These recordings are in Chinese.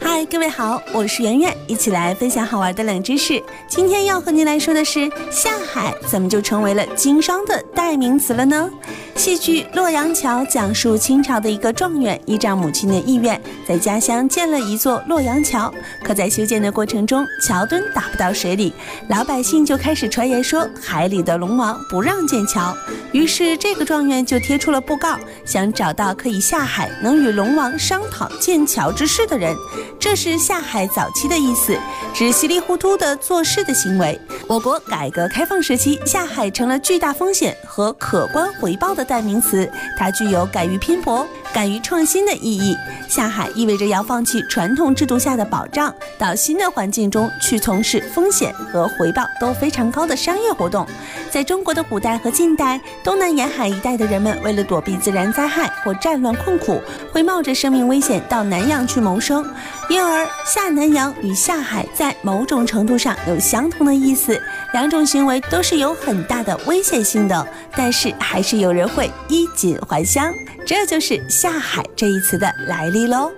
嗨，各位好，我是圆圆，一起来分享好玩的冷知识。今天要和您来说的是，下海怎么就成为了经商的代名词了呢？戏剧《洛阳桥》讲述清朝的一个状元依仗母亲的意愿，在家乡建了一座洛阳桥。可在修建的过程中，桥墩打不到水里，老百姓就开始传言说海里的龙王不让建桥。于是这个状元就贴出了布告，想找到可以下海能与龙王商讨建桥之事的人。这是下海早期的意思，指稀里糊涂的做事的行为。我国改革开放时期，下海成了巨大风险和可观回报的代名词，它具有敢于拼搏、敢于创新的意义。下海意味着要放弃传统制度下的保障，到新的环境中去从事风险和回报都非常高的商业活动。在中国的古代和近代，东南沿海一带的人们为了躲避自然灾害或战乱困苦，会冒着生命危险到南洋去谋生。因而，下南洋与下海在某种程度上有相同的意思，两种行为都是有很大的危险性的，但是还是有人会衣锦还乡，这就是下海这一词的来历喽。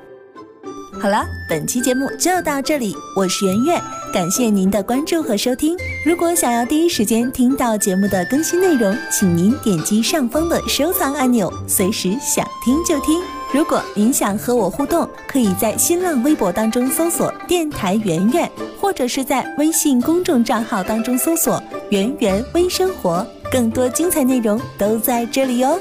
好了，本期节目就到这里，我是圆圆，感谢您的关注和收听。如果想要第一时间听到节目的更新内容，请您点击上方的收藏按钮，随时想听就听。如果您想和我互动，可以在新浪微博当中搜索“电台圆圆”，或者是在微信公众账号当中搜索“圆圆微生活”，更多精彩内容都在这里哟。